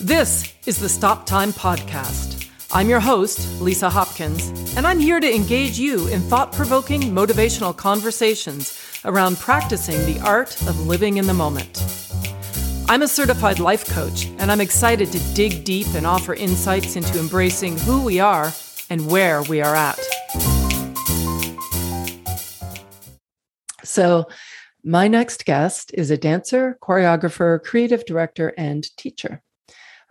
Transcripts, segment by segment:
This is the Stop Time Podcast. I'm your host, Lisa Hopkins, and I'm here to engage you in thought provoking motivational conversations around practicing the art of living in the moment. I'm a certified life coach, and I'm excited to dig deep and offer insights into embracing who we are and where we are at. So, my next guest is a dancer, choreographer, creative director, and teacher.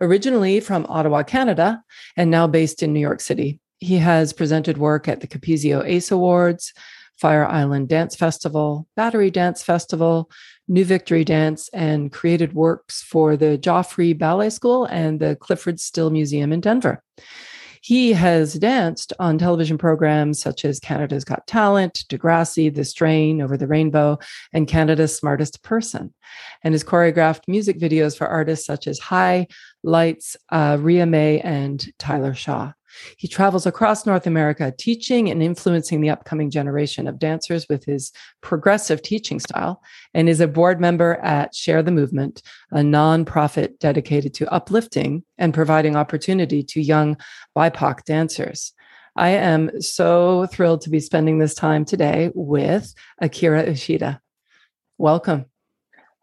Originally from Ottawa, Canada, and now based in New York City, he has presented work at the Capezio ACE Awards, Fire Island Dance Festival, Battery Dance Festival, New Victory Dance, and created works for the Joffrey Ballet School and the Clyfford Still Museum in Denver. He has danced on television programs such as Canada's Got Talent, Degrassi, The Strain, Over the Rainbow, and Canada's Smartest Person, and has choreographed music videos for artists such as High, Lights, uh, Ria Mae, and Tyler Shaw. He travels across North America teaching and influencing the upcoming generation of dancers with his progressive teaching style and is a board member at Share the Movement, a nonprofit dedicated to uplifting and providing opportunity to young BIPOC dancers. I am so thrilled to be spending this time today with Akira Uchida. Welcome.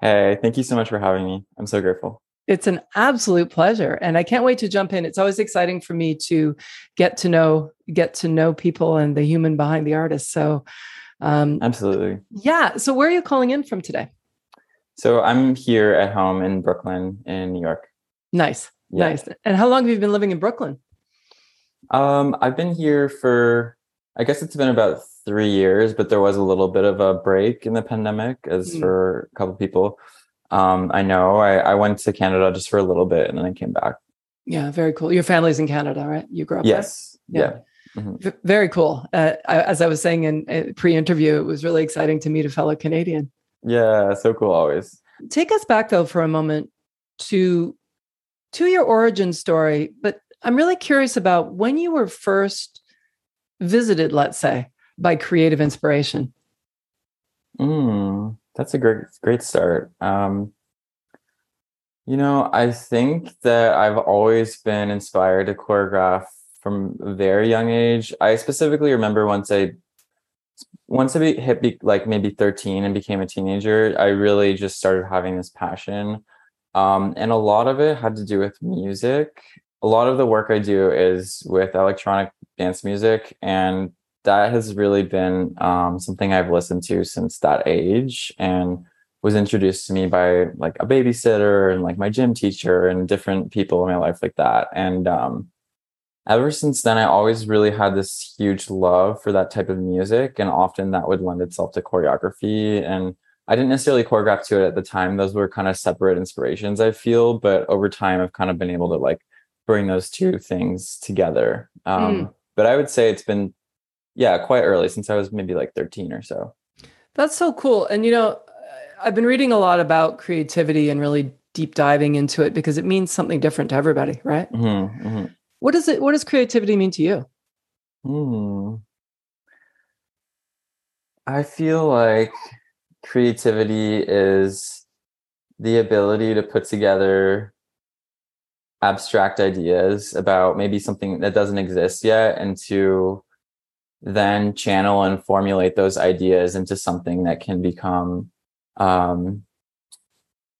Hey, thank you so much for having me. I'm so grateful. It's an absolute pleasure and I can't wait to jump in. It's always exciting for me to get to know get to know people and the human behind the artist. So um Absolutely. Yeah, so where are you calling in from today? So I'm here at home in Brooklyn in New York. Nice. Yeah. Nice. And how long have you been living in Brooklyn? Um I've been here for I guess it's been about 3 years, but there was a little bit of a break in the pandemic as mm. for a couple of people. Um, I know I, I went to Canada just for a little bit and then I came back. Yeah, very cool. Your family's in Canada, right? You grew up yes. There? Yeah. yeah. Mm-hmm. very cool. Uh, I, as I was saying in uh, pre-interview, it was really exciting to meet a fellow Canadian. Yeah, so cool always. Take us back though for a moment to to your origin story, but I'm really curious about when you were first visited, let's say, by creative inspiration. Mm. That's a great great start. Um, you know, I think that I've always been inspired to choreograph from a very young age. I specifically remember once I once I hit like maybe 13 and became a teenager, I really just started having this passion. Um, and a lot of it had to do with music. A lot of the work I do is with electronic dance music and that has really been um, something I've listened to since that age and was introduced to me by like a babysitter and like my gym teacher and different people in my life like that. And um, ever since then, I always really had this huge love for that type of music. And often that would lend itself to choreography. And I didn't necessarily choreograph to it at the time. Those were kind of separate inspirations, I feel. But over time, I've kind of been able to like bring those two things together. Um, mm. But I would say it's been yeah, quite early since I was maybe like 13 or so. That's so cool. And you know, I've been reading a lot about creativity and really deep diving into it because it means something different to everybody, right? Mm-hmm, mm-hmm. What does it what does creativity mean to you? Hmm. I feel like creativity is the ability to put together abstract ideas about maybe something that doesn't exist yet and to then channel and formulate those ideas into something that can become um,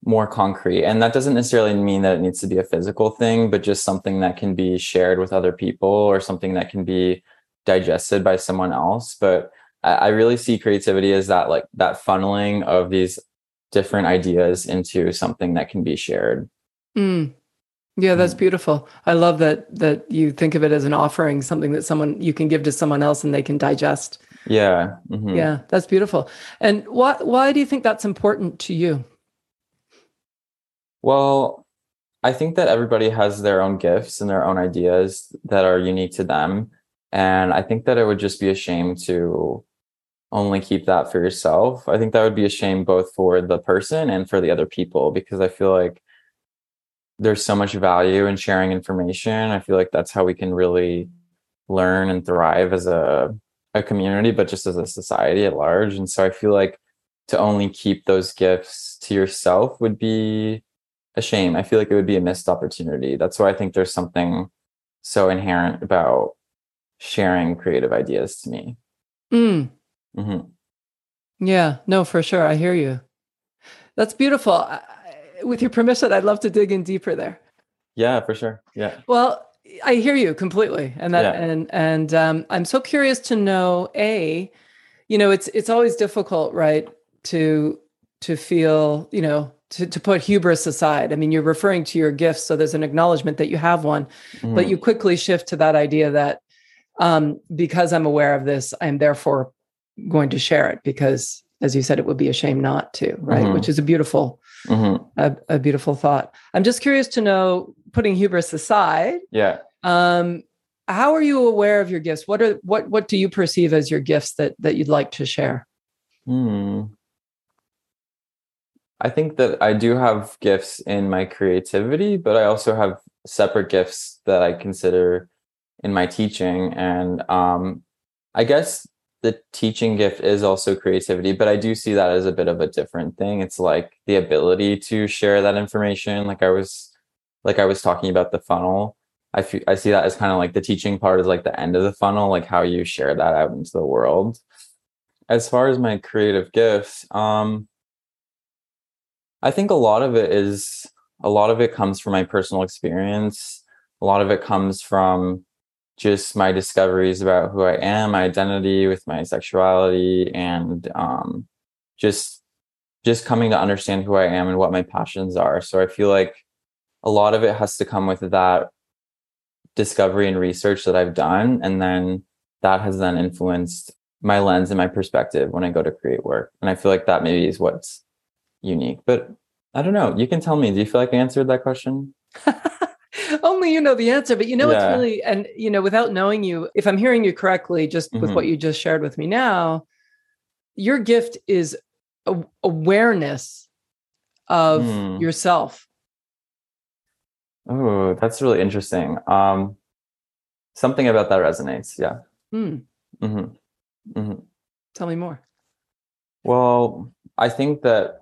more concrete. And that doesn't necessarily mean that it needs to be a physical thing, but just something that can be shared with other people or something that can be digested by someone else. But I, really see creativity as that like that funneling of these different ideas into something that can be shared. Mm. Yeah, that's mm. beautiful. I love that that you think of it as an offering, something that someone you can give to someone else and they can digest. Yeah. Mm-hmm. Yeah, that's beautiful. And why why do you think that's important to you? Well, I think that everybody has their own gifts and their own ideas that are unique to them. And I think that it would just be a shame to only keep that for yourself. I think that would be a shame both for the person and for the other people because I feel like there's so much value in sharing information. I feel like that's how we can really learn and thrive as a a community, but just as a society at large. And so I feel like to only keep those gifts to yourself would be a shame. I feel like it would be a missed opportunity. That's why I think there's something so inherent about sharing creative ideas to me. Mm. Mm-hmm. Yeah, no, for sure. I hear you. That's beautiful. I, with your permission, I'd love to dig in deeper there. Yeah, for sure. Yeah. Well, I hear you completely, and that, yeah. and and um, I'm so curious to know. A, you know, it's it's always difficult, right, to to feel, you know, to, to put hubris aside. I mean, you're referring to your gifts, so there's an acknowledgement that you have one, mm. but you quickly shift to that idea that um, because I'm aware of this, I'm therefore going to share it because, as you said, it would be a shame not to, right? Mm-hmm. Which is a beautiful, mm-hmm. a, a, beautiful thought. I'm just curious to know, putting hubris aside, yeah. Um, how are you aware of your gifts? What are what what do you perceive as your gifts that that you'd like to share? Hmm. I think that I do have gifts in my creativity, but I also have separate gifts that I consider in my teaching. And um, I guess the teaching gift is also creativity, but I do see that as a bit of a different thing. It's like the ability to share that information. Like I was, like I was talking about the funnel. I feel, I see that as kind of like the teaching part is like the end of the funnel, like how you share that out into the world. As far as my creative gifts, um, I think a lot of it is a lot of it comes from my personal experience. A lot of it comes from just my discoveries about who I am, my identity with my sexuality, and um, just just coming to understand who I am and what my passions are. So I feel like a lot of it has to come with that discovery and research that I've done, and then that has then influenced my lens and my perspective when I go to create work. And I feel like that maybe is what's unique. But I don't know. You can tell me. Do you feel like I answered that question? Only you know the answer, but you know yeah. it's really and you know without knowing you, if I'm hearing you correctly, just mm-hmm. with what you just shared with me now, your gift is awareness of mm. yourself. Oh, that's really interesting. Um, something about that resonates. Yeah. Mm. Mm-hmm. Mm-hmm. Tell me more. Well, I think that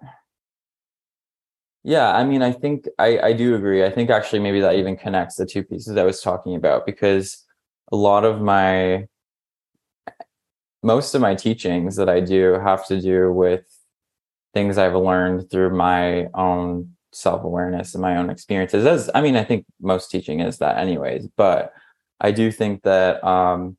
yeah, I mean, I think I, I do agree. I think actually maybe that even connects the two pieces I was talking about because a lot of my most of my teachings that I do have to do with things I've learned through my own self-awareness and my own experiences. As I mean, I think most teaching is that anyways, but I do think that um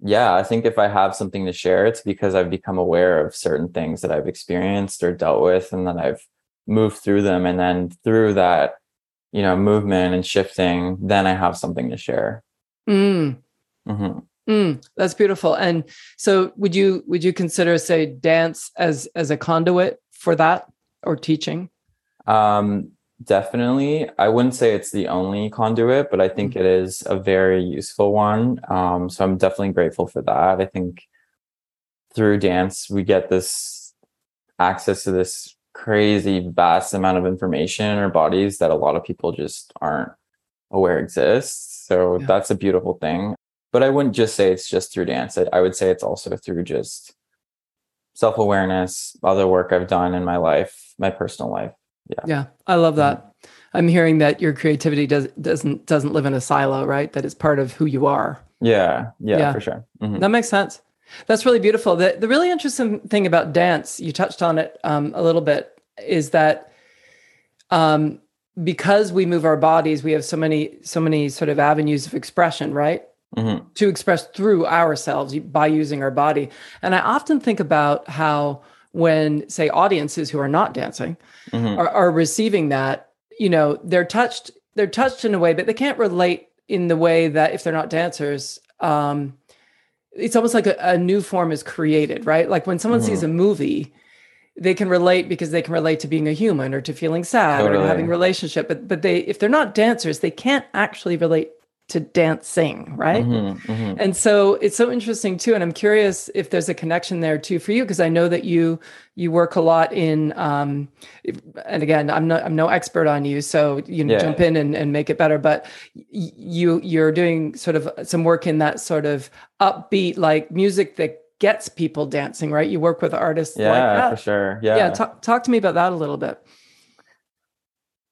yeah, I think if I have something to share, it's because I've become aware of certain things that I've experienced or dealt with and that I've move through them. And then through that you know movement and shifting then i have something to share. Mm. Mm-hmm. Mm, that's beautiful. And so would you would you consider say dance as as a conduit for that or teaching? Um definitely. I wouldn't say it's the only conduit but i think mm-hmm. it is a very useful one. Um so i'm definitely grateful for that. I think through dance we get this access to this crazy vast amount of information in our bodies that a lot of people just aren't aware exists. So yeah. that's a beautiful thing. But I wouldn't just say it's just through dance. I, I would say it's also through just self awareness, other work I've done in my life, my personal life. Yeah. Yeah. I love that. Mm-hmm. I'm hearing that your creativity does doesn't doesn't live in a silo, right? That is part of who you are. Yeah. Yeah, yeah. for sure. Mm-hmm. That makes sense. That's really beautiful. The, the really interesting thing about dance, you touched on it um, a little bit, is that um, because we move our bodies, we have so many so many sort of avenues of expression, right? Mm-hmm. To express through ourselves by using our body. And I often think about how when, say, audiences who are not dancing mm-hmm. are, are receiving that, you know, they're touched. They're touched in a way, but they can't relate in the way that if they're not dancers. Um, it's almost like a, a, new form is created, right? Like when someone mm-hmm. sees a movie, they can relate because they can relate to being a human or to feeling sad totally. or having relationship. But but they if they're not dancers, they can't actually relate to dancing, right? Mm-hmm, mm-hmm. And so it's so interesting too. And I'm curious if there's a connection there too for you, because I know that you you work a lot in um and again, I'm not I'm no expert on you, so you know, yeah. jump in and, and make it better. But you you're doing sort of some work in that sort of upbeat like music that gets people dancing, right? You work with artists like yeah, like for sure. Yeah. Yeah. Talk talk to me about that a little bit.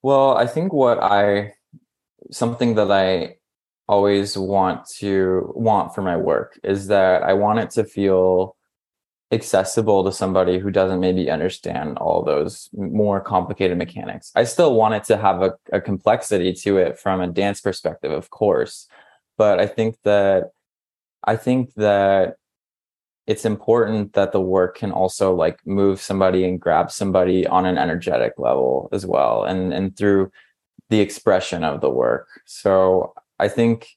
Well, I think what I something that I always want to want for my work is that I want it to feel accessible to somebody who doesn't maybe understand all those more complicated mechanics. I still want it to have a, a complexity to it from a dance perspective, of course. But I think that I think that it's important that the work can also like move somebody and grab somebody on an energetic level as well and and through the expression of the work. So I think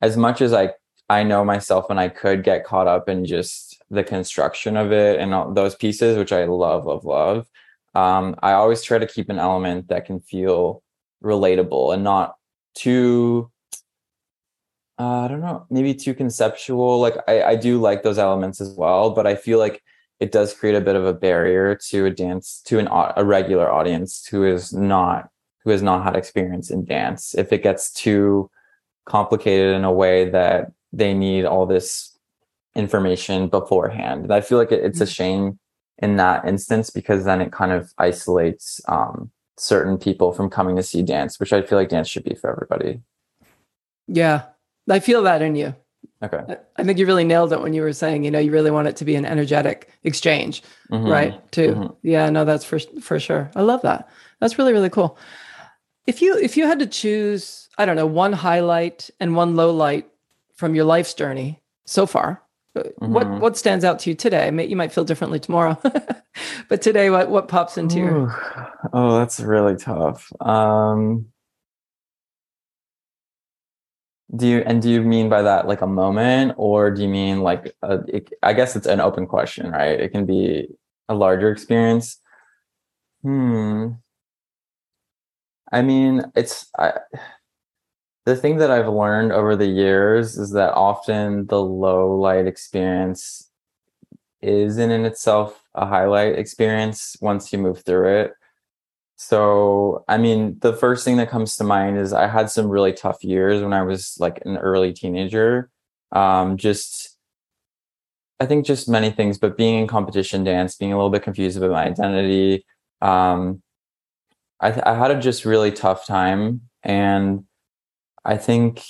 as much as I I know myself and I could get caught up in just the construction of it and all those pieces, which I love, love, love. Um, I always try to keep an element that can feel relatable and not too uh, I don't know, maybe too conceptual. Like I, I do like those elements as well, but I feel like it does create a bit of a barrier to a dance to an a regular audience who is not who has not had experience in dance. If it gets too complicated in a way that they need all this information beforehand. And I feel like it, it's a mm-hmm. shame in that instance because then it kind of isolates um, certain people from coming to see dance, which I feel like dance should be for everybody. Yeah, I feel that in you. Okay. I think you really nailed it when you were saying, you know, you really want it to be an energetic exchange, mm-hmm. right? Too. Mm-hmm. Yeah, no, that's for for sure. I love that. That's really really cool. If you if you had to choose, I don't know, one highlight and one low light from your life's journey so far, mm-hmm. what what stands out to you today? You might feel differently tomorrow, but today, what what pops into Ooh. your? Oh, that's really tough. Um, do you and do you mean by that like a moment, or do you mean like a, it, I guess it's an open question, right? It can be a larger experience. Hmm. I mean, it's I the thing that I've learned over the years is that often the low light experience is in, in itself a highlight experience once you move through it. So, I mean, the first thing that comes to mind is I had some really tough years when I was like an early teenager. Um, just, I think just many things, but being in competition dance, being a little bit confused about my identity. Um, I, I had a just really tough time. And I think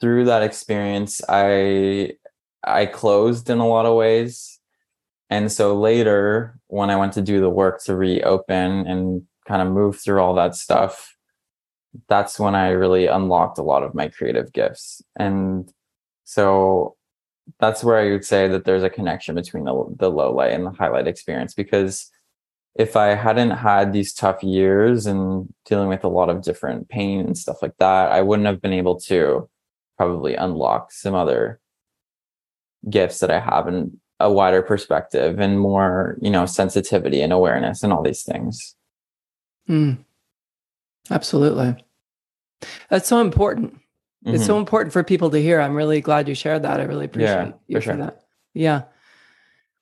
through that experience, I I closed in a lot of ways. And so later, when I went to do the work to reopen and kind of move through all that stuff, that's when I really unlocked a lot of my creative gifts. And so that's where I would say that there's a connection between the, the low light and the highlight experience because if I hadn't had these tough years and dealing with a lot of different pain and stuff like that, I wouldn't have been able to probably unlock some other gifts that I have in a wider perspective and more, you know, sensitivity and awareness and all these things. Mm. Absolutely. That's so important. Mm-hmm. It's so mm-hmm. important for people to hear. I'm really glad you shared that. I really appreciate yeah, you for, sure. for that. Yeah.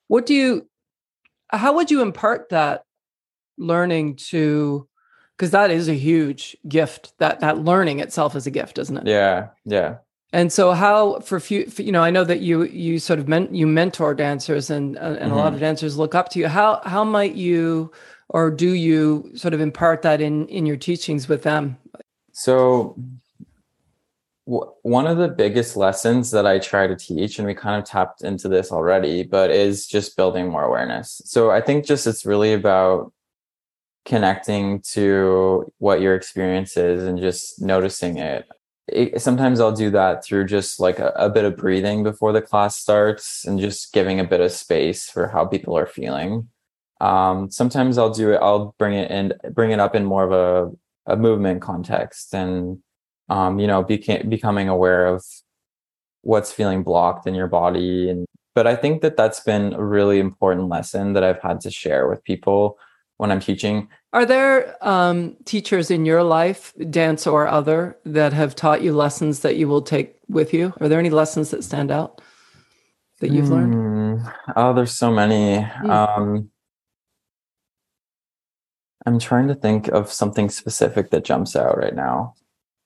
What do you how would you impart that learning to because that is a huge gift that that learning itself is a gift isn't it yeah yeah and so how for few you know i know that you you sort of meant you mentor dancers and and mm-hmm. a lot of mm-hmm. dancers look up to you how how might you or do you sort of impart that in in your teachings with them so one of the biggest lessons that I try to teach, and we kind of tapped into this already, but is just building more awareness. So I think just it's really about connecting to what your experience is and just noticing it. it sometimes I'll do that through just like a, a bit of breathing before the class starts and just giving a bit of space for how people are feeling. Um, sometimes I'll do it, I'll bring it in, bring it up in more of a, a movement context and um, you know, beca- becoming aware of what's feeling blocked in your body. And but I think that that's been a really important lesson that I've had to share with people when I'm teaching. Are there um, teachers in your life, dance or other, that have taught you lessons that you will take with you? Are there any lessons that stand out that you've mm, learned? Oh, there's so many. Mm. Um, I'm trying to think of something specific that jumps out right now.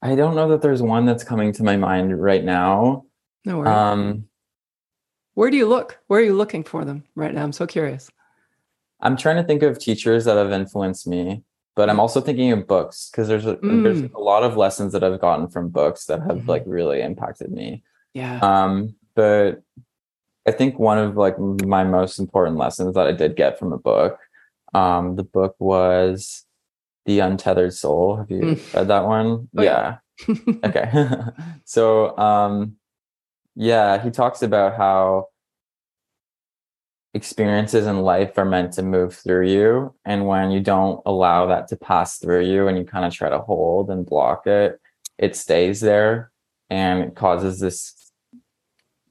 I don't know that there's one that's coming to my mind right now. No worries. Um, Where do you look? Where are you looking for them right now? I'm so curious. I'm trying to think of teachers that have influenced me. but I'm also thinking of books because there's a, Mm. there's a lot of lessons that I've gotten from books that have Mhm. like really impacted me. Yeah. Um, but I think one of like my most important lessons that I did get from a book, um, the book was The Untethered Soul. Have you Mm. read that one? Oh, yeah. yeah. okay. so um yeah, he talks about how experiences in life are meant to move through you and when you don't allow that to pass through you and you kind of try to hold and block it it stays there and it causes this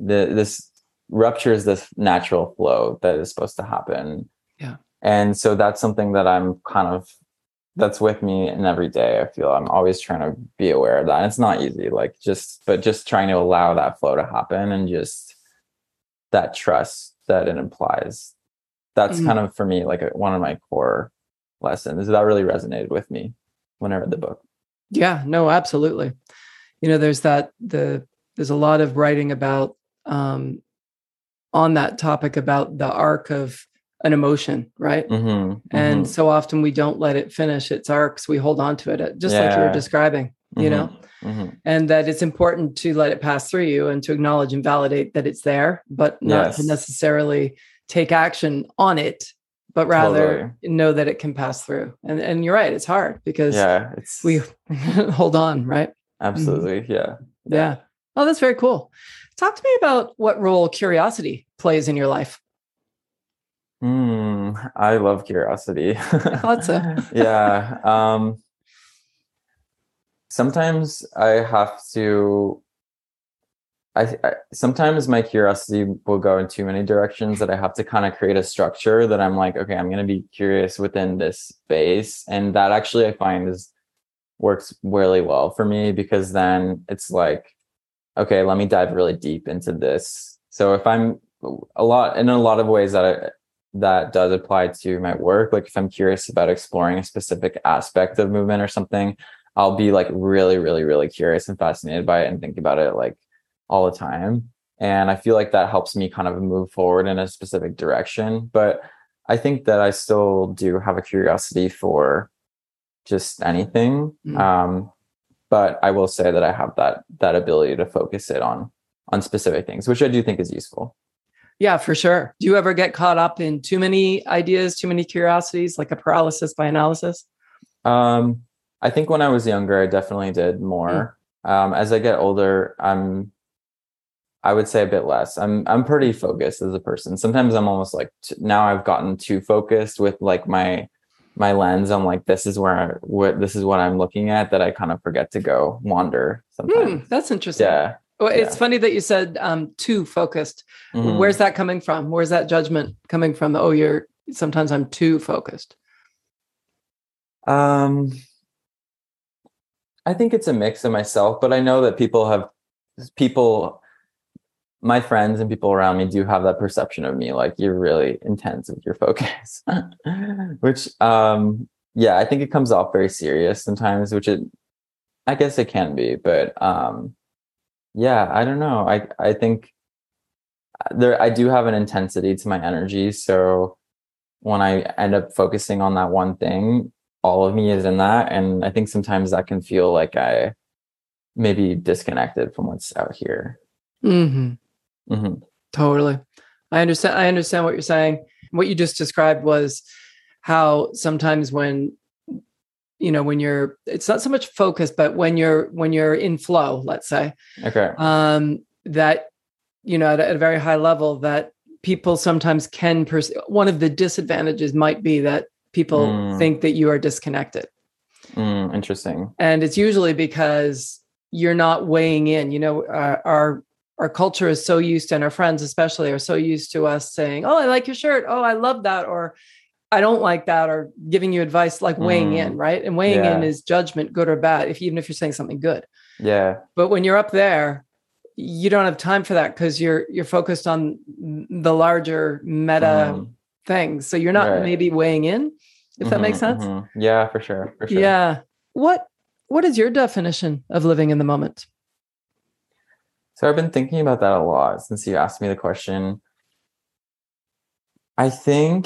the this ruptures this natural flow that is supposed to happen Yeah. and so that's something that i'm kind of that's with me in every day i feel i'm always trying to be aware of that and it's not easy like just but just trying to allow that flow to happen and just that trust that it implies that's Mhm. kind of for me like one of my core lessons that really resonated with me when i read the book Yeah, no, absolutely. You know, there's that the there's a lot of writing about um on that topic about the arc of an emotion, right? mm-hmm, And so often we don't let it finish its arcs. We hold on to it, uh, just like you were Yeah. describing, you know, hmm and that it's important to let it pass through you and to acknowledge and validate that it's there, but not to necessarily take action on it, but rather know that it can pass through. And and you're right, it's hard because yeah it's we hold on, right? absolutely yeah Yeah. Oh, that's very cool. Talk to me about what role curiosity plays in your life. Hmm, I love curiosity. I thought so. yeah. Um, sometimes I have to. I, I sometimes my curiosity will go in too many directions that I have to kind of create a structure that I'm like, okay, I'm going to be curious within this space, and that actually I find is works really well for me because then it's like, okay, let me dive really deep into this. So if I'm a lot in a lot of ways that I that does apply to my work. Like if I'm curious about exploring a specific aspect of movement or something, I'll be like really, really, really curious and fascinated by it and think about it like all the time. And I feel like that helps me kind of move forward in a specific direction. But I think that I still do have a curiosity for just anything. Mm. Um, but I will say that I have that that ability to focus it on on specific things, which I do think is useful. Yeah, for sure. Do you ever get caught up in too many ideas, too many curiosities, like a paralysis by analysis? Um, I think when I was younger, I definitely did more. Um, as I get older, I'm, I would say a bit less. I'm, I'm pretty focused as a person. Sometimes I'm almost like t- now I've gotten too focused with like my, my lens. I'm like, this is where, I, what, this is what I'm looking at that I kind of forget to go wander Hmm, sometimes. that's interesting. Yeah. Well, it's yeah. funny that you said um, too focused. Mhm. Where's that coming from? Where's that judgment coming from? Oh, you're sometimes I'm too focused. Um, I think it's a mix of myself, but I know that people have people, my friends and people around me do have that perception of me, like you're really intense with your focus, which, um, yeah, I think it comes off very serious sometimes, which it, I guess it can be, but, um, yeah, I don't know. I, I think there, I do have an intensity to my energy. So when I end up focusing on that one thing, all of me is in that and i think sometimes that can feel like i maybe disconnected from what's out here hmm hmm Totally. I understand. I understand what you're saying. What you just described was how sometimes when you know when you're it's not so much focus but when you're when you're in flow let's say. Okay. Um that you know at, a- at a very high level that people sometimes can pers- one of the disadvantages might be that people Mm. think that you are disconnected. Mm, interesting. And it's usually because you're not weighing in you know uh, our our culture is so used to and our friends especially are so used to us saying oh i like your shirt. Oh i love that or i don't like that or giving you advice like weighing Mm. in right? And weighing in is judgment good or bad if even if you're saying something good. Yeah. But when you're up there you don't have time for that because you're you're focused on the larger meta Mhm. things. So you're not Right. maybe weighing in if that makes Mhm, sense. mhm. yeah for sure for sure. Yeah. What what is your definition of living in the moment? So i've been thinking about that a lot since you asked me the question. I think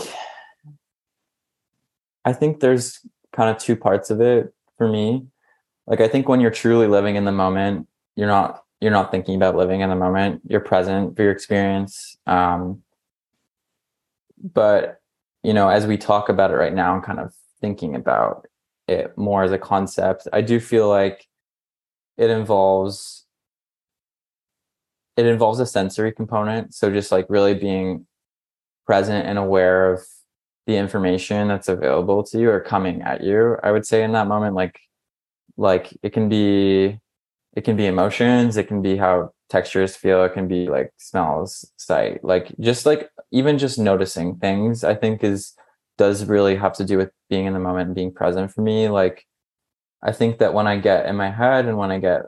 i think there's kind of two parts of it for me. Like I think when you're truly living in the moment, you're not you're not thinking about living in the moment. You're present for your experience. Um, but you know, as we talk about it right now, I'm kind of thinking about it more as a concept. I do feel like it involves it involves a sensory component. So just like really being present and aware of the information that's available to you or coming at you. I would say in that moment, like like it can be it can be emotions, it can be how textures feel, it can be like smells, sight, like just like even just noticing things, I think is does really have to do with being in the moment and being present for me. Like I think that when I get in my head and when I get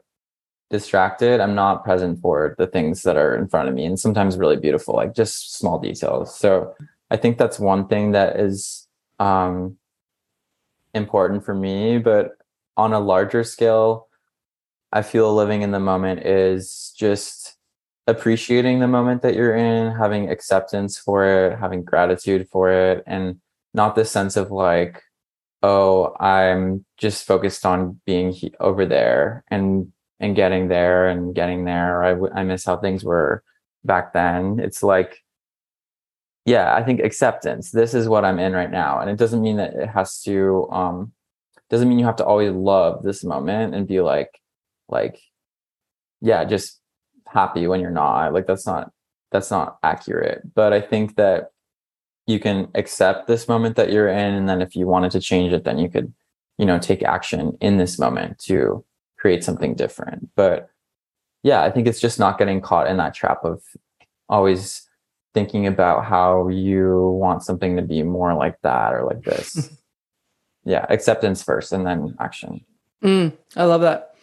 distracted, I'm not present for the things that are in front of me and sometimes really beautiful, like just small details. So I think that's one thing that is um, important for me. But on a larger scale, I feel living in the moment is just appreciating the moment that you're in, having acceptance for it, having gratitude for it, and not this sense of like, oh, I'm just focused on being he- over there and and getting there and getting there. I, w- I miss how things were back then. It's like, yeah, I think acceptance. This is what I'm in right now. And it doesn't mean that it has to, um, doesn't mean you have to always love this moment and be like, like, yeah, just happy when you're not. Like, that's not, that's not accurate. But I think that you can accept this moment that you're in. And then if you wanted to change it, then you could, you know, take action in this moment to create something different. But yeah, I think it's just not getting caught in that trap of always thinking about how you want something to be more like that or like this. yeah, acceptance first and then action. Mm, I love that.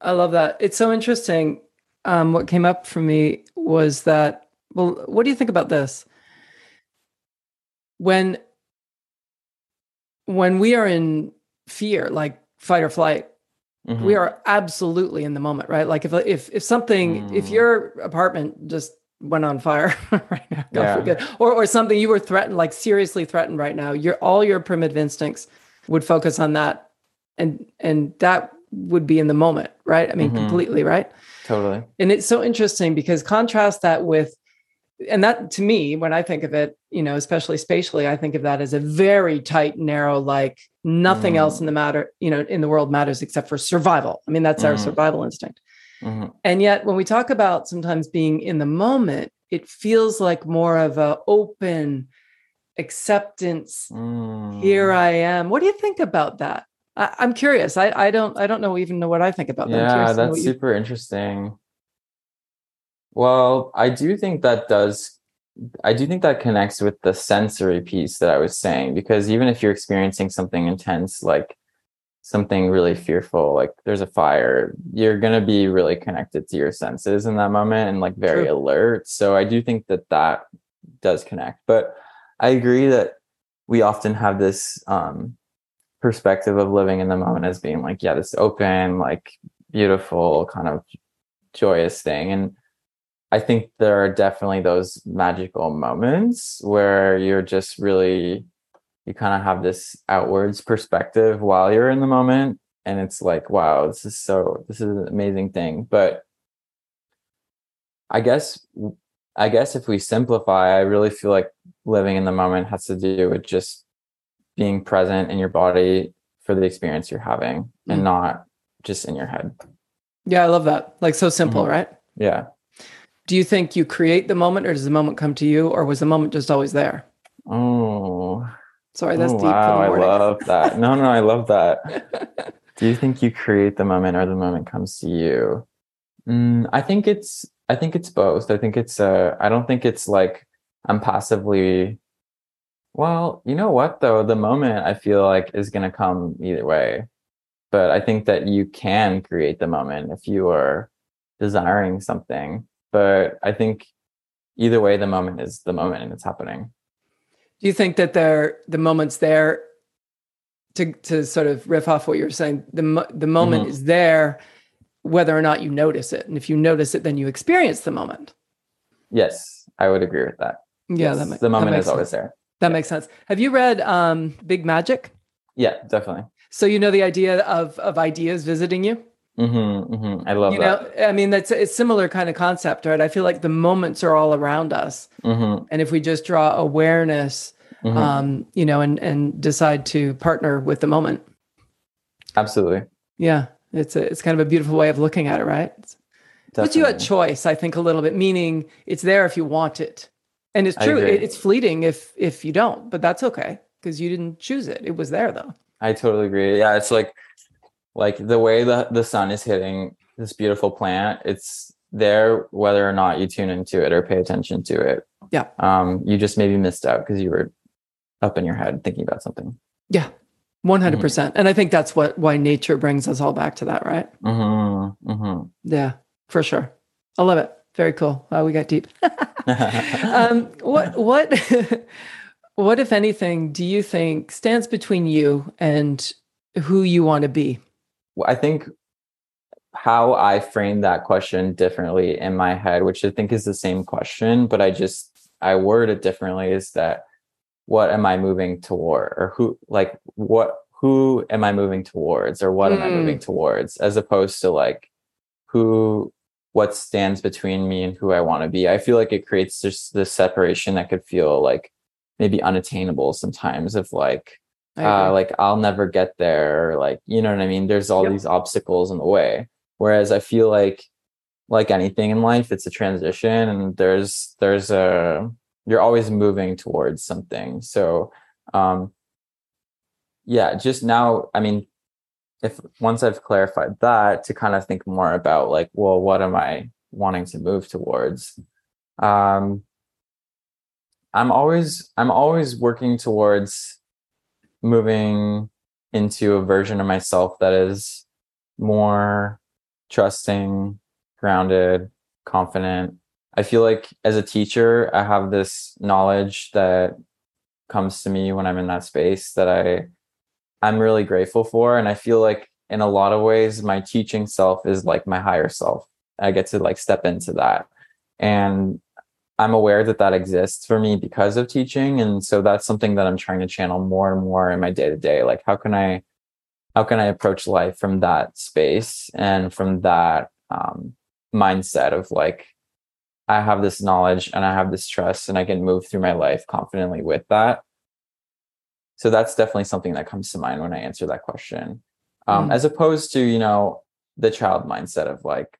I love that. It's so interesting. Um, what came up for me was that, well, what do you think about this? When when we are in fear, like fight or flight, Mm-hmm. We are absolutely in the moment, right? Like if if if something, mm. if your apartment just went on fire right now, God yeah. forbid, or or something you were threatened, like seriously threatened right now, your all your primitive instincts would focus on that, and and that would be in the moment, right? I mean, mm-hmm. completely, right? Totally. And it's so interesting because contrast that with and that to me when i think of it you know especially spatially i think of that as a very tight narrow like nothing mm. else in the matter you know in the world matters except for survival i mean that's mm. our survival instinct mm-hmm. and yet when we talk about sometimes being in the moment it feels like more of a open acceptance mm. here i am. What do you think about that? I, am curious. I, I don't i don't know even know what i think about that. Yeah that's super you... interesting. Well, I do think that does I do think that connects with the sensory piece that I was saying because even if you're experiencing something intense like something really fearful like there's a fire you're going to be really connected to your senses in that moment and like very True. alert. So i do think that that does connect. But i agree that we often have this um perspective of living in the moment as being like yeah this open like beautiful kind of joyous thing. And I think there are definitely those magical moments where you're just really you kind of have this outwards perspective while you're in the moment and it's like wow this is so this is an amazing thing but i guess i guess if we simplify i really feel like living in the moment has to do with just being present in your body for the experience you're having mm-hmm. and mm. not just in your head yeah i love that like so simple mm-hmm. right yeah do you think you create the moment or does the moment come to you or was the moment just always there oh sorry that's oh, deep wow i love that. No no i love that. Do you think you create the moment or the moment comes to you? Mm, i think it's i think it's both. I think it's uh i don't think it's like i'm passively well you know what though? The moment i feel like is going to come either way. But i think that you can create the moment if you are desiring something. But I think either way, the moment is the moment and it's happening. Do you think that there the moment's there to to sort of riff off what you're saying? The the moment mm-hmm. is there, whether or not you notice it, and if you notice it, then you experience the moment. Yes, I would agree with that. Yeah, yes, that the moment is sense. always there. That yeah. makes sense. Have you read um, Big Magic? Yeah, definitely. So you know the idea of of ideas visiting you. Mm-hmm, mm-hmm. I love you that. know, I mean, that's a similar kind of concept, right? I feel like the moments are all around us, Mm-hmm, and if we just draw awareness, mhm. um, you know, and and decide to partner with the moment, Absolutely. yeah, it's a it's kind of a beautiful way of looking at it, right? It's- puts you at choice i think a little bit meaning it's there if you want it and it's true it, it's fleeting if if you don't but that's okay because you didn't choose it it was there though I totally agree. Yeah, it's like like the way the the sun is hitting this beautiful plant. It's there whether or not you tune into it or pay attention to it. Yeah. Um, you just maybe missed out because you were up in your head thinking about something. yeah 100% and i think that's what why nature brings us all back to that right Mm-hmm. Mm-hmm. yeah for sure i love it very cool wow we got deep um what what what if anything do you think stands between you and who you want to be I think how I frame that question differently in my head, which I think is the same question, but I just I word it differently is that what am I moving toward or who like what who am I moving towards or what am I Mm. moving towards as opposed to like who what stands between me and who I want to be. I feel like it creates just this separation that could feel like maybe unattainable sometimes of like uh, like I'll never get there, like you know what I mean. There's all Yep. these obstacles in the way. Whereas I feel like, like anything in life, it's a transition, and there's there's a you're always moving towards something. So, um, yeah, just now, I mean, if once I've clarified that, to kind of think more about like, well, what am I wanting to move towards? Um, I'm always I'm always working towards moving into a version of myself that is more trusting, grounded, confident. I feel like as a teacher, I have this knowledge that comes to me when I'm in that space that I I'm really grateful for and I feel like in a lot of ways my teaching self is like my higher self. I get to like step into that. And I'm aware that that exists for me because of teaching and so that's something that I'm trying to channel more and more in my day to day like how can I how can I approach life from that space and from that um, mindset of like I have this knowledge and I have this trust and I can move through my life confidently with that? So that's definitely something that comes to mind when I answer that question. Um, Mm. as opposed to you know the child mindset of like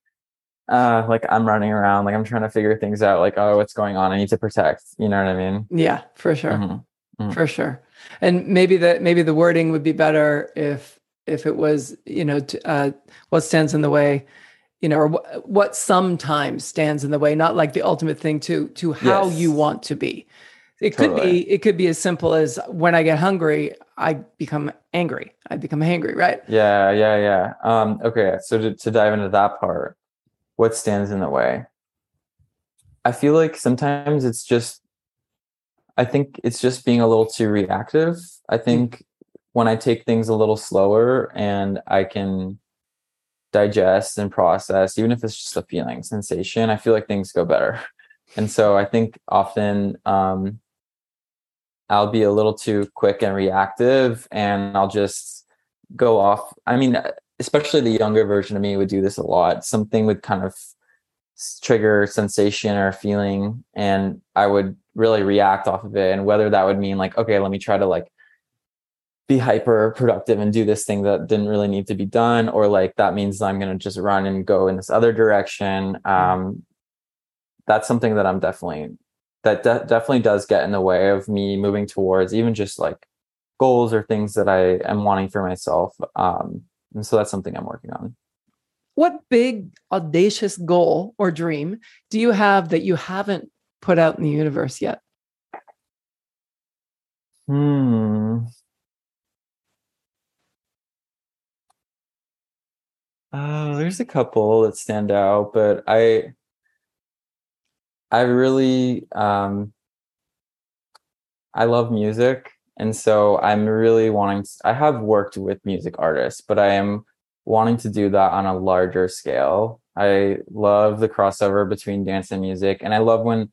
uh like i'm running around like i'm trying to figure things out like oh what's going on? I need to protect you know what i mean? Yeah for sure. Mhm. Mhm. for sure. And maybe the maybe the wording would be better if if it was you know t- uh, what stands in the way you know or wh- what sometimes stands in the way not like the ultimate thing to to how Yes. you want to be. It could be it could be as simple as when i get hungry i become angry. I become hangry right? Yeah yeah yeah. Um okay so to, to dive into that part what stands in the way. I feel like sometimes it's just i think it's just being a little too reactive. I think when i take things a little slower and i can digest and process even if it's just a feeling sensation i feel like things go better. And so i think often um i'll be a little too quick and reactive and i'll just go off i mean especially the younger version of me would do this a lot. Something would kind of trigger sensation or feeling and i would really react off of it. And whether that would mean like okay let me try to like be hyper productive and do this thing that didn't really need to be done or like that means i'm going to just run and go in this other direction um that's something that i'm definitely that de- definitely does get in the way of me moving towards even just like goals or things that i am wanting for myself um and so that's something i'm working on. What big audacious goal or dream do you have that you haven't put out in the universe yet? Hmm. Uh, there's a couple that stand out, but I I really um I love music and so I'm really wanting to, I have worked with music artists, but I am wanting to do that on a larger scale. I love the crossover between dance and music and I love when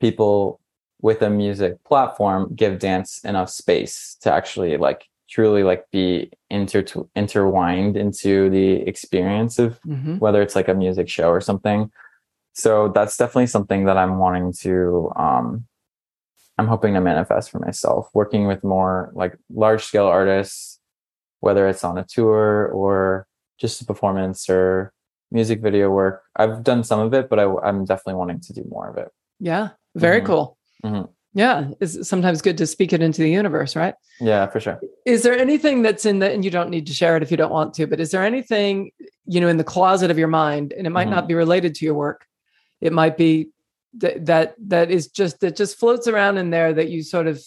people with a music platform give dance enough space to actually like truly like be inter intertwined into the experience of Mhm. whether it's like a music show or something. So that's definitely something that I'm wanting to um I'm hoping to manifest for myself, working with more like large scale artists, whether it's on a tour or just a performance or music video work. I've done some of it, but I, I'm definitely wanting to do more of it. Yeah. Very Mhm. cool. Mhm. Yeah. It's sometimes good to speak it into the universe, right? Yeah, for sure. Is there anything that's in the, and you don't need to share it if you don't want to, but is there anything, you know, in the closet of your mind, and it might Mhm. not be related to your work, it might be that, that, that is just, that just floats around in there that you sort of,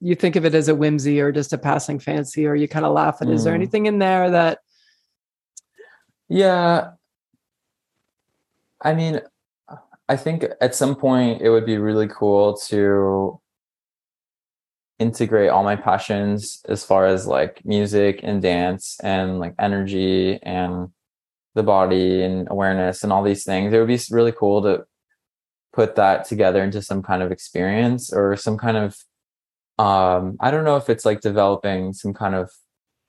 you think of it as a whimsy or just a passing fancy, or you kind of laugh at. Is there Mm. anything in there that, Yeah. I mean, I think at some point it would be really cool to integrate all my passions as far as like music and dance and like energy and the body and awareness and all these things. It would be really cool to put that together into some kind of experience or some kind of um I don't know if it's like developing some kind of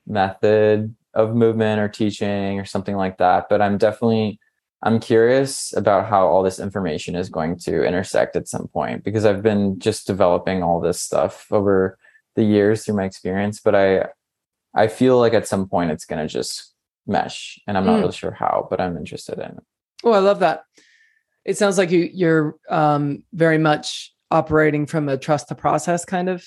method of movement or teaching or something like that, but I'm definitely I'm curious about how all this information is going to intersect at some point because I've been just developing all this stuff over the years through my experience, but I I feel like at some point it's going to just mesh and I'm not Mm. really sure how, but I'm interested in it. oh, I love that. It sounds like you, you're um, very much operating from a trust the process kind of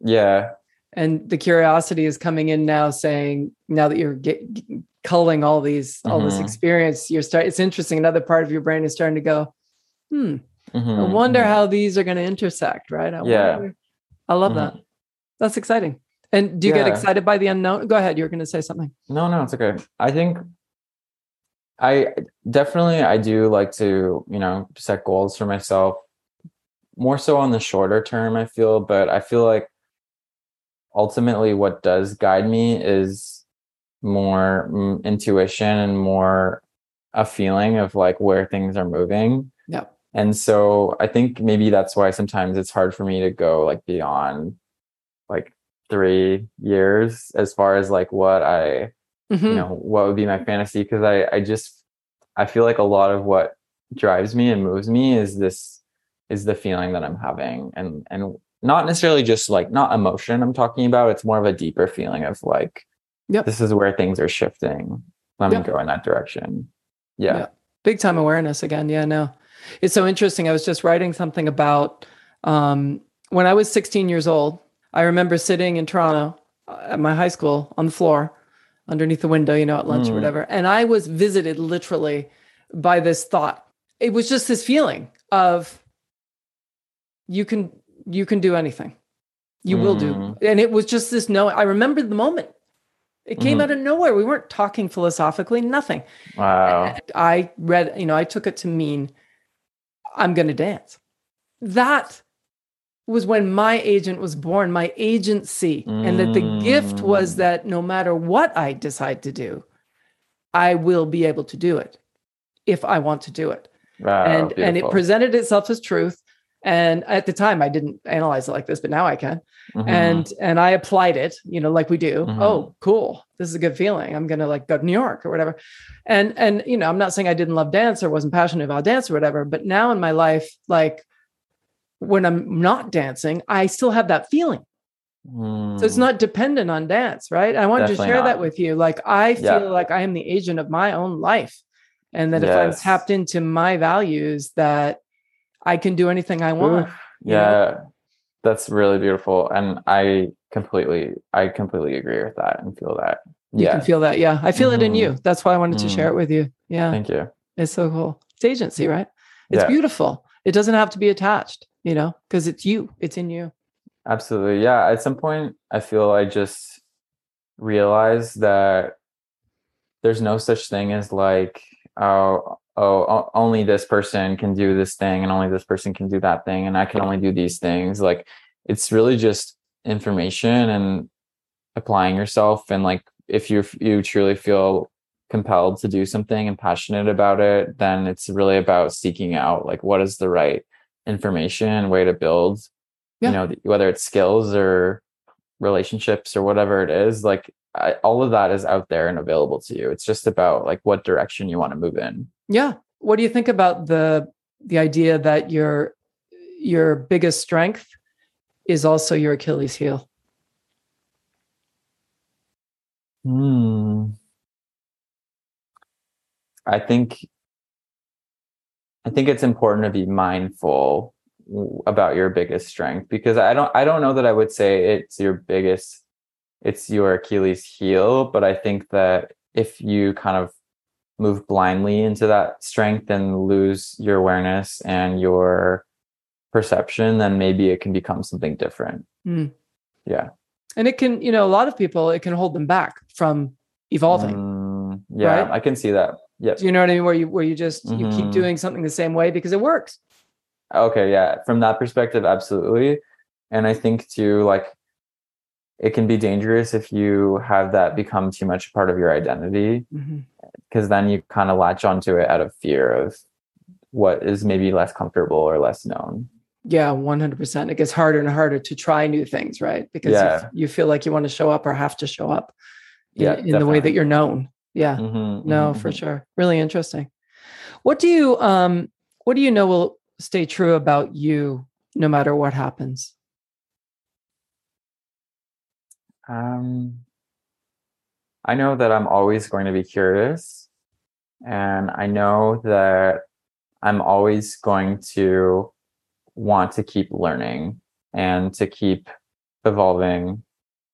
Yeah. and the curiosity is coming in now saying now that you're get, culling all these all this Mhm. experience you're start it's interesting another part of your brain is starting to go hmm i Mhm, wonder mhm. how these are going to intersect right I Yeah. wonder- i love that Mhm. that's exciting and do you get excited by the unknown go ahead you were going to say something No, no, it's okay. I think I definitely I do like to, you know, set goals for myself more so on the shorter term, I feel, but I feel like ultimately what does guide me is more mm, intuition and more a feeling of like where things are moving. Yep. And so I think maybe that's why sometimes it's hard for me to go like beyond like 3 years as far as like what I Mhm. you know what would be my fantasy because i i just i feel like a lot of what drives me and moves me is this is the feeling that i'm having and and not necessarily just like not emotion i'm talking about it's more of a deeper feeling of like Yep. this is where things are shifting let Yep. me go in that direction yeah, Yeah. big time awareness again yeah no it's so interesting i was just writing something about um, when i was 16 years old i remember sitting in toronto uh, at my high school on the floor underneath the window you know at lunch or Mm. whatever and i was visited literally by this thought it was just this feeling of you can you can do anything you will do Mm. and it was just this no i remember the moment it came Mhm. out of nowhere we weren't talking philosophically nothing wow I read, you know, I took it to mean I'm going to dance. That was when my agent was born, my agency, and that the gift was Mm. that no matter what I decide to do, I will be able to do it if I want to do it. wow and and it presented itself as truth. And at the time, I didn't analyze it like this, but now I can Mhm. and and I applied it, you know, like we do. Mhm. Oh, cool. This is a good feeling. I'm gonna like go to New York or whatever. And and you know, I'm not saying I didn't love dance or wasn't passionate about dance or whatever, but now in my life, like when I'm not dancing, I still have that feeling. So it's Mm. not dependent on dance, right? I wanted Definitely to share that with you. Like I feel Yeah. like I am the agent of my own life. And that if I'm tapped into my values, that I can do anything I want. Oof. you know? yeah that's really beautiful and i completely i completely agree with that and feel that You yeah can feel that. Yeah. I feel it in you. That's why I wanted to share Mm. it with you. Yeah. thank you It's so cool. It's agency, right? It's Yeah. beautiful. It doesn't have to be attached, you know, because it's you. It's in you. absolutely yeah at some point i feel i just realized that there's no such thing as like oh oh only this person can do this thing and only this person can do that thing and i can only do these things like it's really just information and applying yourself and like if you you truly feel compelled to do something and passionate about it then it's really about seeking out like what is the right information and way to build Yeah. you know whether it's skills or relationships or whatever it is like I, all of that is out there and available to you. It's just about like what direction you want to move in. Yeah. What do you think about the the idea that your your biggest strength is also your achilles heel? Hmm. I think i think it's important to be mindful about your biggest strength because I don't I don't know that I would say it's your biggest it's your Achilles heel, but I think that if you kind of move blindly into that strength and lose your awareness and your perception, then maybe it can become something different. Mm. Yeah. And it can, you know, a lot of people, it can hold them back from evolving. Mm, yeah, right? I can see that. Yeah. you know what I mean? Where you where you just mm-hmm. you keep mm-hmm. doing something the same way because it works. Okay, yeah. From that perspective, absolutely. And I think too, like it can be dangerous if you have that become too much a part of your identity because mm-hmm. then you kind of latch onto it out of fear of what is maybe less comfortable or less known yeah 100% it gets harder and harder to try new things right because yeah. you, you, feel like you want to show up or have to show up in, yeah, in the way that you're known yeah mm-hmm, no mm-hmm. for mm-hmm. sure really interesting what do you um what do you know will stay true about you no matter what happens? Um, I know that I'm always going to be curious, and I know that I'm always going to want to keep learning and to keep evolving.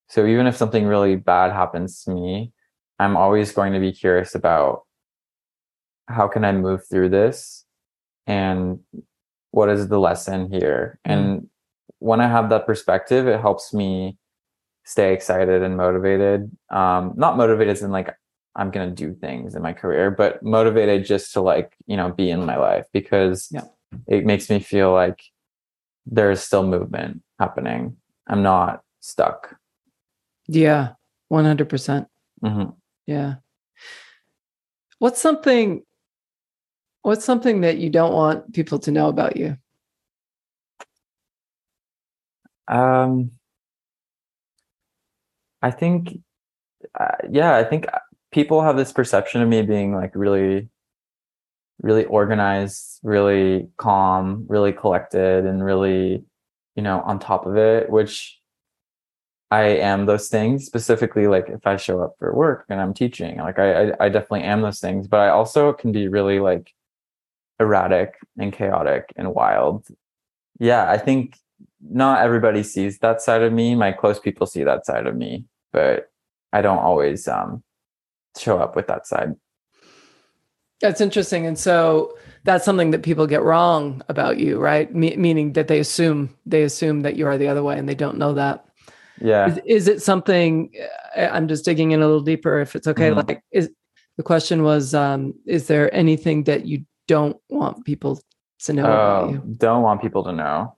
So even if something really bad happens to me, I'm always going to be curious about how can I move through this and what is the lesson here mm. and when i have that perspective it helps me stay excited and motivated um not motivated as in like i'm gonna do things in my career but motivated just to like you know be in my life because yeah. it makes me feel like there's still movement happening i'm not stuck yeah 100% mm-hmm. Yeah what's something What's something that you don't want people to know about you? Um, I think, uh, yeah, I think people have this perception of me being like really, really organized, really calm, really collected, and really, you know, on top of it, which I am those things specifically like if I show up for work and I'm teaching like I, I, I definitely am those things but I also can be really like erratic and chaotic and wild. Yeah, I think not everybody sees that side of me. My close people see that side of me, but I don't always um, show up with that side. That's interesting. And so that's something that people get wrong about you, right? Me- meaning that they assume they assume that you are the other way and they don't know that. Yeah. Is, is it something uh, I'm just digging in a little deeper if it's okay mm-hmm. like is the question was um is there anything that you don't want people to know about oh, you. Don't want people to know.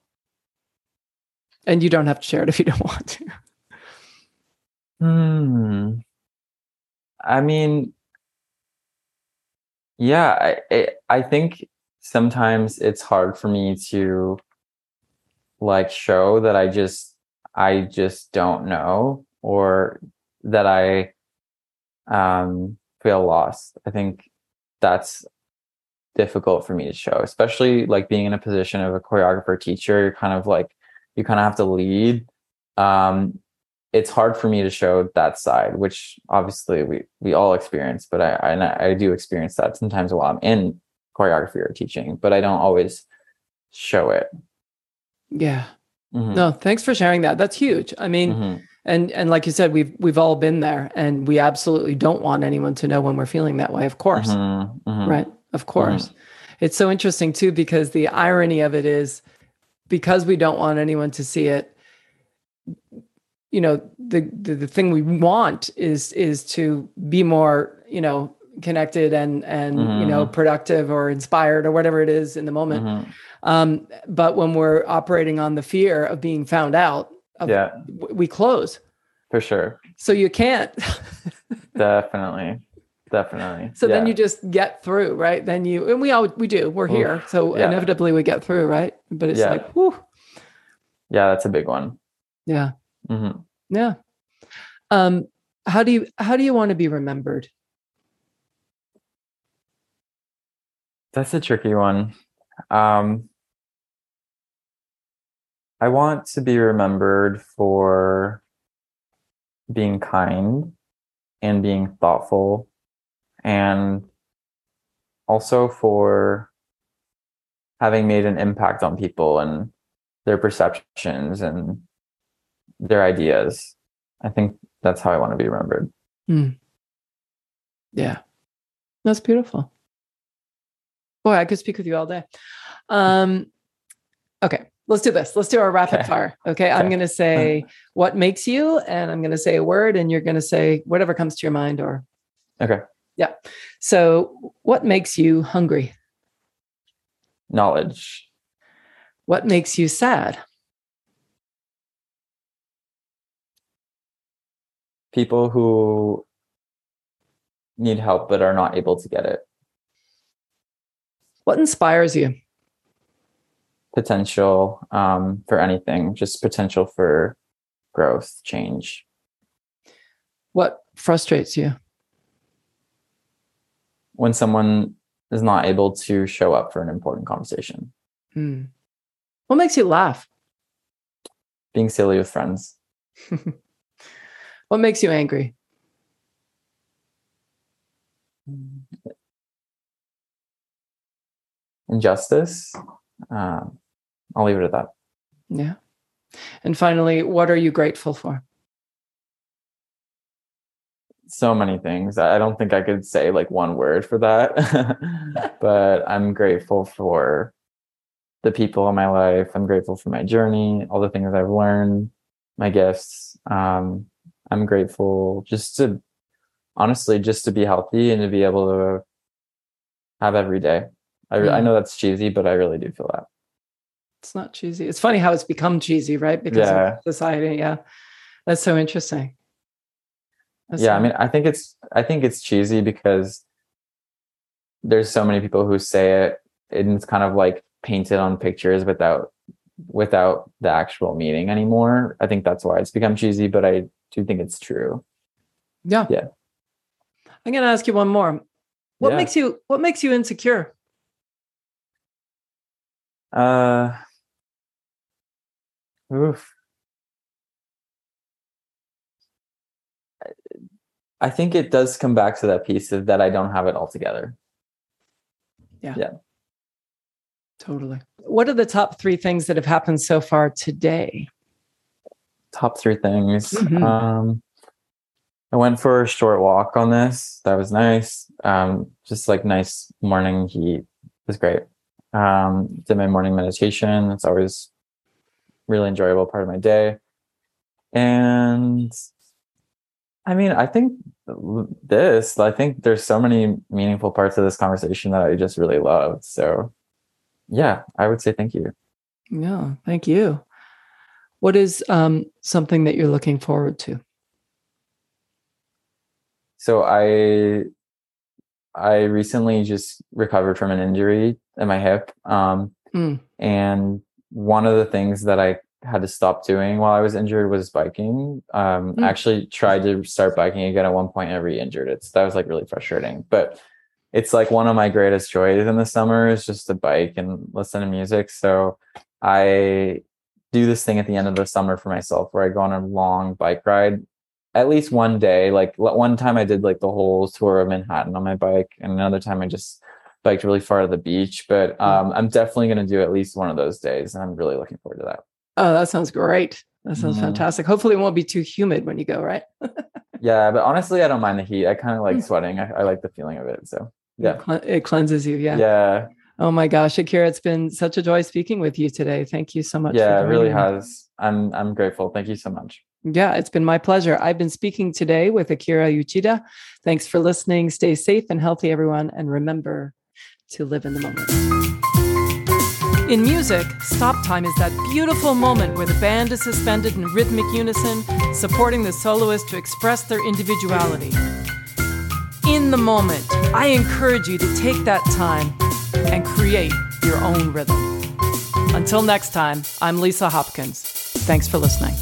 And you don't have to share it if you don't want to. Hmm. I mean, yeah, I I think sometimes it's hard for me to like show that I just I just don't know or that I um feel lost. I think that's difficult for me to show, especially like being in a position of a choreographer teacher. You're kind of like, you kind of have to lead. Um, it's hard for me to show that side, which obviously we we all experience, but I I, I do experience that sometimes while I'm in choreography or teaching, but I don't always show it. Yeah. Mm-hmm. No, thanks for sharing that. That's huge. I mean, mm-hmm. and and like you said, we've we've all been there, and we absolutely don't want anyone to know when we're feeling that way. Of course, mm-hmm. mm-hmm. right? Of course. Mm-hmm. It's so interesting too, because the irony of it is because we don't want anyone to see it, you know, the, the, the thing we want is is to be more, you know, connected and and you know mm-hmm. productive or inspired or whatever it is in the moment. Um but when we're operating on the fear of being found out of, yeah we close for sure so you can't definitely definitely so yeah. then you just get through right then you and we all we do we're Oof. here so yeah. inevitably we get through right but it's yeah. like whew. yeah that's a big one yeah mm-hmm. Yeah. Um, how do you how do you want to be remembered? That's a tricky one. Um, I want to be remembered for being kind and being thoughtful and also for having made an impact on people and their perceptions and their ideas. I think that's how I want to be remembered. Mm. Yeah. That's beautiful. Boy, I could speak with you all day. Um, okay, let's do this. Let's do our rapid okay. fire. Okay, okay. I'm going to say what makes you, and I'm going to say a word, and you're going to say whatever comes to your mind. Or okay, yeah. So, what makes you hungry? Knowledge. What makes you sad? People who need help but are not able to get it. What inspires you? Potential um, for anything, just potential for growth, change. What frustrates you? When someone is not able to show up for an important conversation. Mm. What makes you laugh? Being silly with friends. what makes you angry? injustice. Um, I'll leave it at that. Yeah. And finally, what are you grateful for? So many things. I don't think I could say like one word for that, but I'm grateful for the people in my life. I'm grateful for my journey, all the things I've learned, my gifts. Um, I'm grateful just to honestly just to be healthy and to be able to have every day. I, I mm. know that's cheesy, but I really do feel that. It's not cheesy. It's funny how it's become cheesy, right? Because yeah. of society. Yeah. That's so interesting. That's yeah, so- I mean, I think it's I think it's cheesy because there's so many people who say it and it's kind of like painted on pictures without without the actual meaning anymore. I think that's why it's become cheesy, but I do think it's true. Yeah. Yeah. I'm gonna ask you one more. What yeah. makes you what makes you insecure? Uh, oof. I think it does come back to that piece of that I don't have it all together. Yeah. Yeah. Totally. What are the top three things that have happened so far today? Top three things. Mm-hmm. Um, I went for a short walk on this. That was nice. Um, just like nice morning heat it was great um, did my morning meditation. It's always really enjoyable part of my day. And I mean, I think this, I think there's so many meaningful parts of this conversation that I just really loved. So yeah, I would say thank you. Yeah, thank you. What is um, something that you're looking forward to? So I I recently just recovered from an injury in my hip. Um, mm. And one of the things that I had to stop doing while I was injured was biking. Um, mm. I actually tried to start biking again at one point and re-injured it. So that was like really frustrating. But it's like one of my greatest joys in the summer is just to bike and listen to music. So I do this thing at the end of the summer for myself where I go on a long bike ride at least one day. Like one time I did like the whole tour of Manhattan on my bike, and another time I just biked really far to the beach. But um, I'm definitely going to do at least one of those days, and I'm really looking forward to that. Oh, that sounds great. That sounds mm-hmm. fantastic. Hopefully, it won't be too humid when you go, right? yeah, but honestly, I don't mind the heat. I kind of like mm. sweating. I, I, like the feeling of it. So yeah, it cleanses you. Yeah. Yeah. Oh my gosh, Akira, it's been such a joy speaking with you today. Thank you so much. Yeah, it really has. I'm I'm grateful. Thank you so much. Yeah, it's been my pleasure. I've been speaking today with Akira Uchida. Thanks for listening. Stay safe and healthy, everyone, and remember to live in the moment. In music, stop time is that beautiful moment where the band is suspended in rhythmic unison, supporting the soloist to express their individuality. In the moment, I encourage you to take that time and create your own rhythm. Until next time, I'm Lisa Hopkins. Thanks for listening.